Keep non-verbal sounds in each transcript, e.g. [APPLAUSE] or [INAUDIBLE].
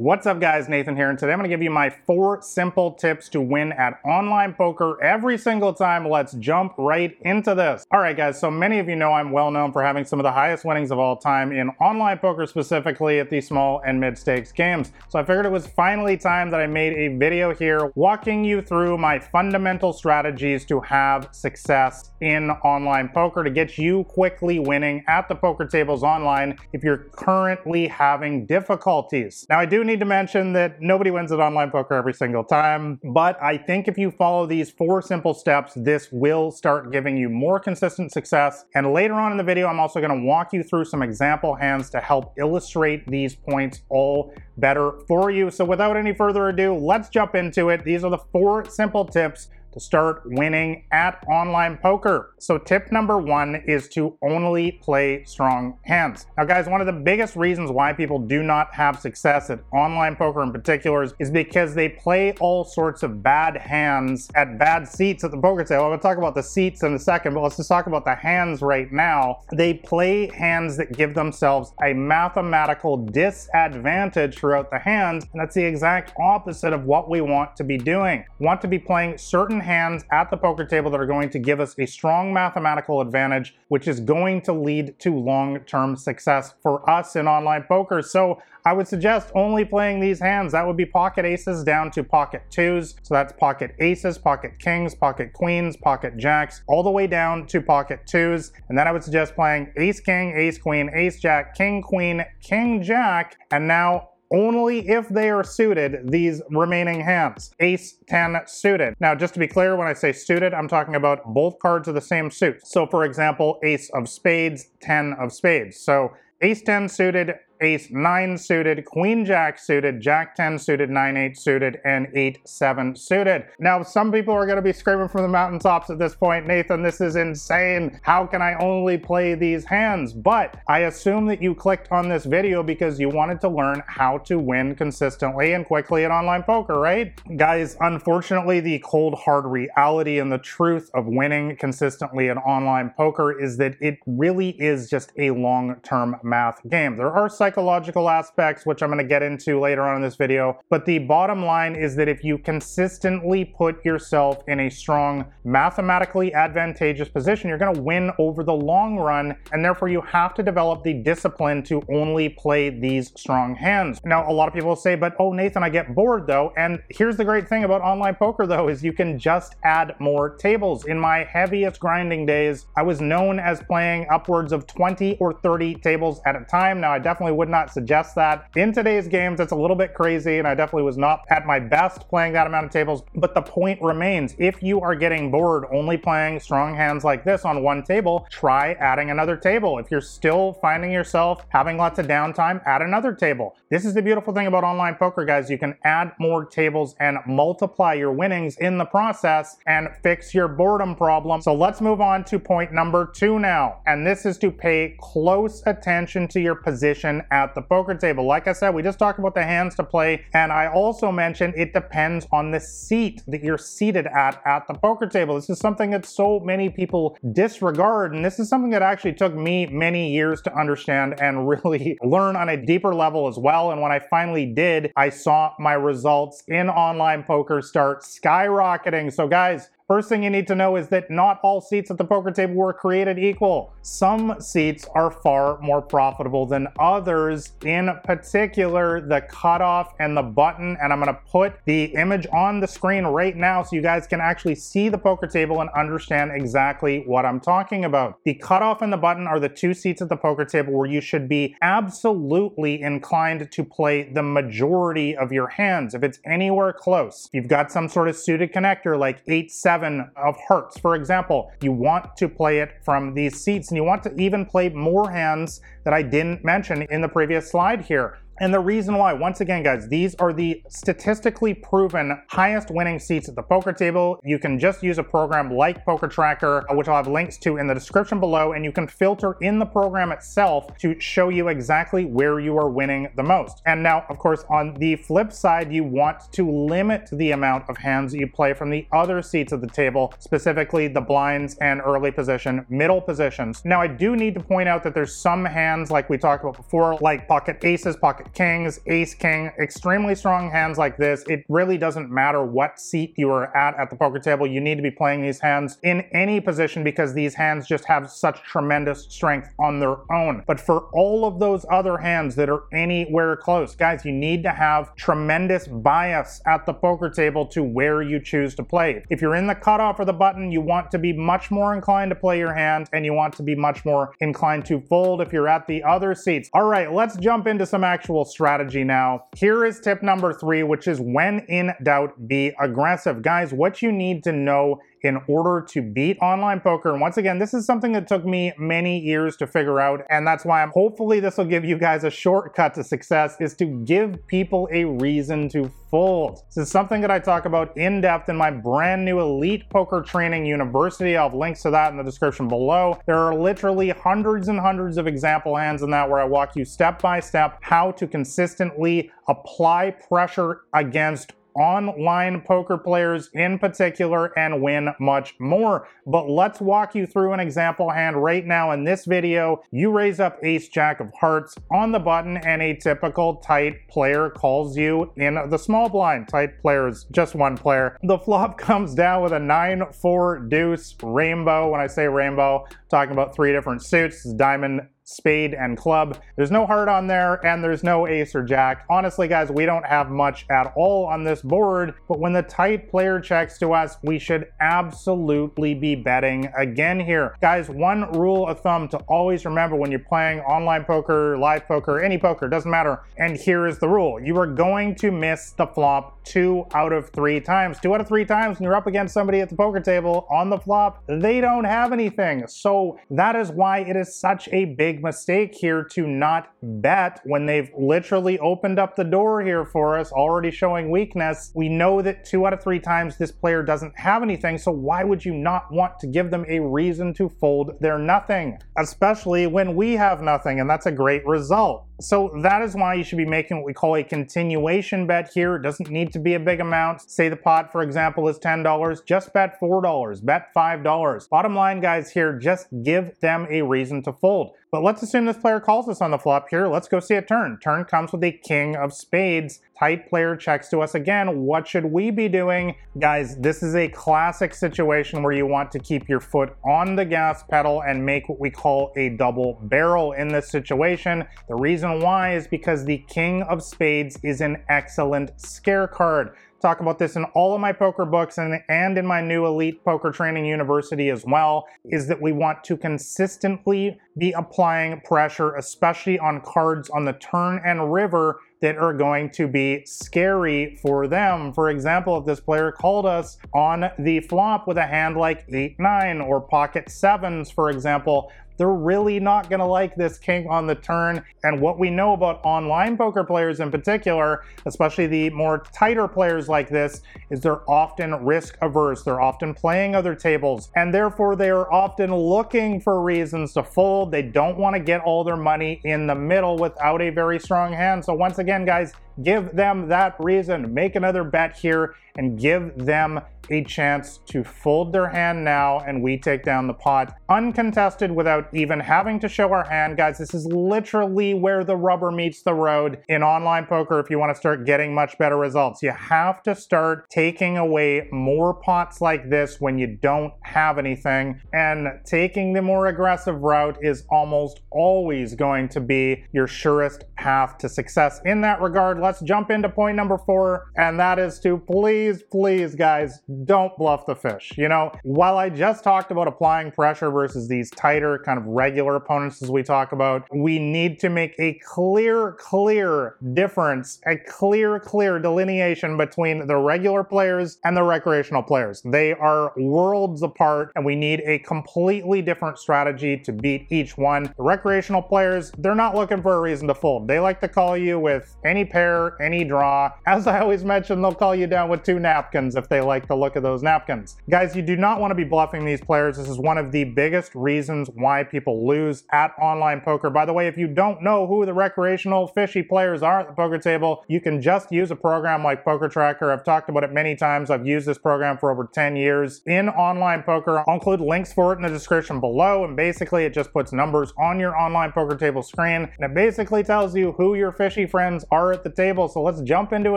What's up guys, Nathan here, and today I'm going to give you my four simple tips to win at online poker every single time. Let's jump right into this. Alright guys, so many of you know I'm well known for having some of the highest winnings of all time in online poker, specifically at the small and mid stakes games. So I figured it was finally time that I made a video here walking you through my fundamental strategies to have success in online poker to get you quickly winning at the poker tables online if you're currently having difficulties. Now I do need to mention that nobody wins at online poker every single time, but I think if you follow these four simple steps, this will start giving you more consistent success. And later on in the video, I'm also gonna walk you through some example hands to help illustrate these points all better for you. So without any further ado, let's jump into it. These are the four simple tips to start winning at online poker. So tip number one is to only play strong hands. Now guys, one of the biggest reasons why people do not have success at online poker in particular is because they play all sorts of bad hands at bad seats at the poker table. I'm gonna talk about the seats in a second, but let's just talk about the hands right now. They play hands that give themselves a mathematical disadvantage throughout the hands, and that's the exact opposite of what we want to be doing. We want to be playing certain hands at the poker table that are going to give us a strong mathematical advantage, which is going to lead to long-term success for us in online poker. So I would suggest only playing these hands. That would be pocket aces down to pocket twos. So that's pocket aces, pocket kings, pocket queens, pocket jacks, all the way down to pocket twos. And then I would suggest playing ace king, ace queen, ace jack, king queen, king jack, and now only if they are suited, these remaining hands. Ace 10 suited. Now, just to be clear, when I say suited, I'm talking about both cards of the same suit. So for example, ace of spades, 10 of spades. So ace 10 suited, ace 9 suited, queen jack suited, jack 10 suited, 9 8 suited, and 8 7 suited. Now, some people are going to be screaming from the mountaintops at this point, Nathan, this is insane. How can I only play these hands? But I assume that you clicked on this video because you wanted to learn how to win consistently and quickly at online poker, right? Guys, unfortunately, the cold hard reality and the truth of winning consistently in online poker is that it really is just a long-term math game. There are psychological aspects, which I'm going to get into later on in this video. But the bottom line is that if you consistently put yourself in a strong, mathematically advantageous position, you're going to win over the long run. And therefore, you have to develop the discipline to only play these strong hands. Now, a lot of people say, but oh, Nathan, I get bored though. And here's the great thing about online poker though, is you can just add more tables. In my heaviest grinding days, I was known as playing upwards of 20 or 30 tables at a time. Now, I definitely would not suggest that. In today's games, it's a little bit crazy, and I definitely was not at my best playing that amount of tables. But the point remains if you are getting bored only playing strong hands like this on one table, try adding another table. If you're still finding yourself having lots of downtime, add another table. This is the beautiful thing about online poker, guys. You can add more tables and multiply your winnings in the process and fix your boredom problem. So let's move on to point number two now. And this is to pay close attention to your position at the poker table. Like I said, we just talked about the hands to play, and I also mentioned it depends on the seat that you're seated at at the poker table. This is something that so many people disregard, and this is something that actually took me many years to understand and [LAUGHS] really learn on a deeper level as well. And when I finally did, I saw my results in online poker start skyrocketing. So guys, First thing you need to know is that not all seats at the poker table were created equal. Some seats are far more profitable than others, in particular the cutoff and the button. And I'm gonna put the image on the screen right now so you guys can actually see the poker table and understand exactly what I'm talking about. The cutoff and the button are the two seats at the poker table where you should be absolutely inclined to play the majority of your hands. If it's anywhere close, you've got some sort of suited connector like 8-7 seven of hearts. For example, you want to play it from these seats and you want to even play more hands that I didn't mention in the previous slide here. And the reason why, once again, guys, these are the statistically proven highest winning seats at the poker table. You can just use a program like Poker Tracker, uh, which I'll have links to in the description below, and you can filter in the program itself to show you exactly where you are winning the most. And now, of course, on the flip side, you want to limit the amount of hands you play from the other seats of the table, specifically the blinds and early position, middle positions. Now, I do need to point out that there's some hands, like we talked about before, like pocket aces, pocket kings, ace king, extremely strong hands like this, it really doesn't matter what seat you are at at the poker table. You need to be playing these hands in any position because these hands just have such tremendous strength on their own. But for all of those other hands that are anywhere close, guys, you need to have tremendous bias at the poker table to where you choose to play. If you're in the cutoff or the button, you want to be much more inclined to play your hand and you want to be much more inclined to fold if you're at the other seats. All right, let's jump into some actual strategy now. Here is tip number three, which is when in doubt, be aggressive. Guys, what you need to know in order to beat online poker. And once again, this is something that took me many years to figure out. And that's why I'm hopefully this will give you guys a shortcut to success is to give people a reason to fold. This is something that I talk about in depth in my brand new Elite Poker Training University. I'll have links to that in the description below. There are literally hundreds and hundreds of example hands in that where I walk you step by step how to consistently apply pressure against online poker players in particular and win much more. But let's walk you through an example hand right now in this video. You raise up ace jack of hearts on the button and a typical tight player calls you in the small blind. Tight player is just one player. The flop [LAUGHS] comes down with a 9-4 deuce rainbow. When I say rainbow, I'm talking about three different suits. Diamond, spade, and club. There's no heart on there, and there's no ace or jack. Honestly, guys, we don't have much at all on this board, but when the tight player checks to us, we should absolutely be betting again here. Guys, one rule of thumb to always remember when you're playing online poker, live poker, any poker, doesn't matter. And here is the rule. You are going to miss the flop two out of three times. Two out of three times when you're up against somebody at the poker table on the flop, they don't have anything. So that is why it is such a big mistake here to not bet when they've literally opened up the door here for us, already showing weakness. We know that two out of three times this player doesn't have anything, so why would you not want to give them a reason to fold their nothing? Especially when we have nothing, and that's a great result. So that is why you should be making what we call a continuation bet here. It doesn't need to be a big amount. Say the pot, for example, is $10. Just bet $4, bet $5. Bottom line, guys, here, just give them a reason to fold. But let's assume this player calls us on the flop here. Let's go see a turn. Turn comes with a king of spades. Tight player checks to us again. What should we be doing? Guys, this is a classic situation where you want to keep your foot on the gas pedal and make what we call a double barrel in this situation. The reason why is because the king of spades is an excellent scare card talk about this in all of my poker books and, and in my new Elite Poker Training University as well, is that we want to consistently be applying pressure, especially on cards on the turn and river that are going to be scary for them. For example, if this player called us on the flop with a hand like 8-9 or pocket sevens, for example, they're really not going to like this king on the turn. And what we know about online poker players in particular, especially the more tighter players like this, is they're often risk averse. They're often playing other tables, and therefore they are often looking for reasons to fold. They don't want to get all their money in the middle without a very strong hand. So once again, guys, give them that reason. Make another bet here and give them a chance to fold their hand now and we take down the pot uncontested without even having to show our hand. Guys, this is literally where the rubber meets the road in online poker if you want to start getting much better results. You have to start taking away more pots like this when you don't have anything and taking the more aggressive route is almost always going to be your surest path to success. In that regard, let's jump into point number four and that is to please, please guys, don't bluff the fish. You know, while I just talked about applying pressure versus these tighter kind of regular opponents as we talk about, we need to make a clear, clear difference, a clear, clear delineation between the regular players and the recreational players. They are worlds apart and we need a completely different strategy to beat each one. The recreational players, they're not looking for a reason to fold. They like to call you with any pair any draw. As I always mention, they'll call you down with two napkins if they like the look of those napkins. Guys, you do not want to be bluffing these players. This is one of the biggest reasons why people lose at online poker. By the way, if you don't know who the recreational fishy players are at the poker table, you can just use a program like Poker Tracker. I've talked about it many times. I've used this program for over 10 years in online poker. I'll include links for it in the description below. And basically, it just puts numbers on your online poker table screen. And it basically tells you who your fishy friends are at the table. So let's jump into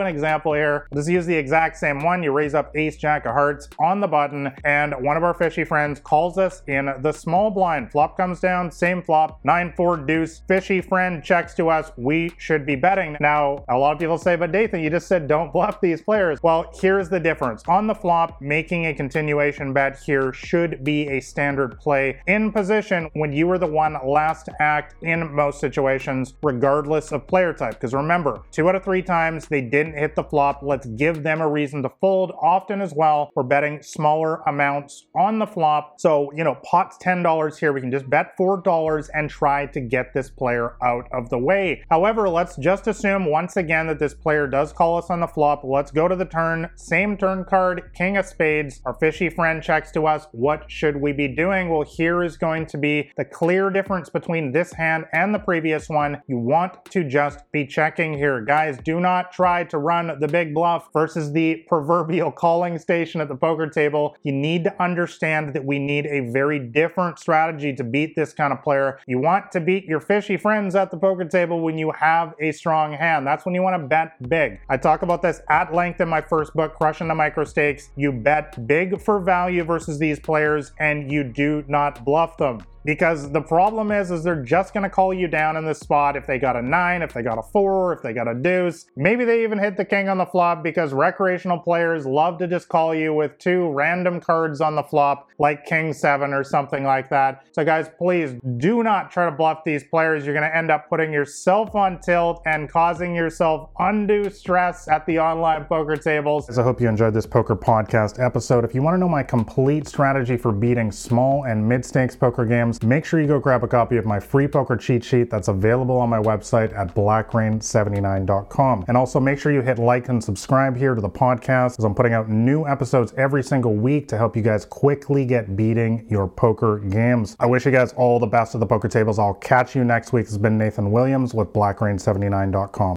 an example here. Let's use the exact same one. You raise up ace jack of hearts on the button, and one of our fishy friends calls us in the small blind. Flop comes down, same flop, 9 4 deuce. Fishy friend checks to us. We should be betting. Now, a lot of people say, but Nathan, you just said don't bluff these players. Well, here's the difference. On the flop, making a continuation bet here should be a standard play in position when you are the one last to act in most situations, regardless of player type. Because remember, two out of three times they didn't hit the flop. Let's give them a reason to fold. Often as well, we're betting smaller amounts on the flop. So, you know, pot's $10 here. We can just bet $4 and try to get this player out of the way. However, let's just assume once again that this player does call us on the flop. Let's go to the turn. Same turn card, king of spades. Our fishy friend checks to us. What should we be doing? Well, here is going to be the clear difference between this hand and the previous one. You want to just be checking here. Guys, do not try to run the big bluff versus the proverbial calling station at the poker table. You need to understand that we need a very different strategy to beat this kind of player. You want to beat your fishy friends at the poker table when you have a strong hand. That's when you want to bet big. I talk about this at length in my first book, Crushing the Micro Stakes. You bet big for value versus these players and you do not bluff them because the problem is is they're just going to call you down in this spot if they got a 9 if they got a 4 if they got a deuce. Maybe they even hit the king on the flop because recreational players love to just call you with two random cards on the flop like king 7 or something like that. So guys please do not try to bluff these players. You're going to end up putting yourself on tilt and causing yourself undue stress at the online poker tables. I hope you enjoyed this poker podcast episode. If you want to know my complete strategy for beating small and mid stakes poker games make sure you go grab a copy of my free poker cheat sheet that's available on my website at blackrain79.com. And also make sure you hit like and subscribe here to the podcast as I'm putting out new episodes every single week to help you guys quickly get beating your poker games. I wish you guys all the best at the poker tables. I'll catch you next week. This has been Nathan Williams with blackrain79.com.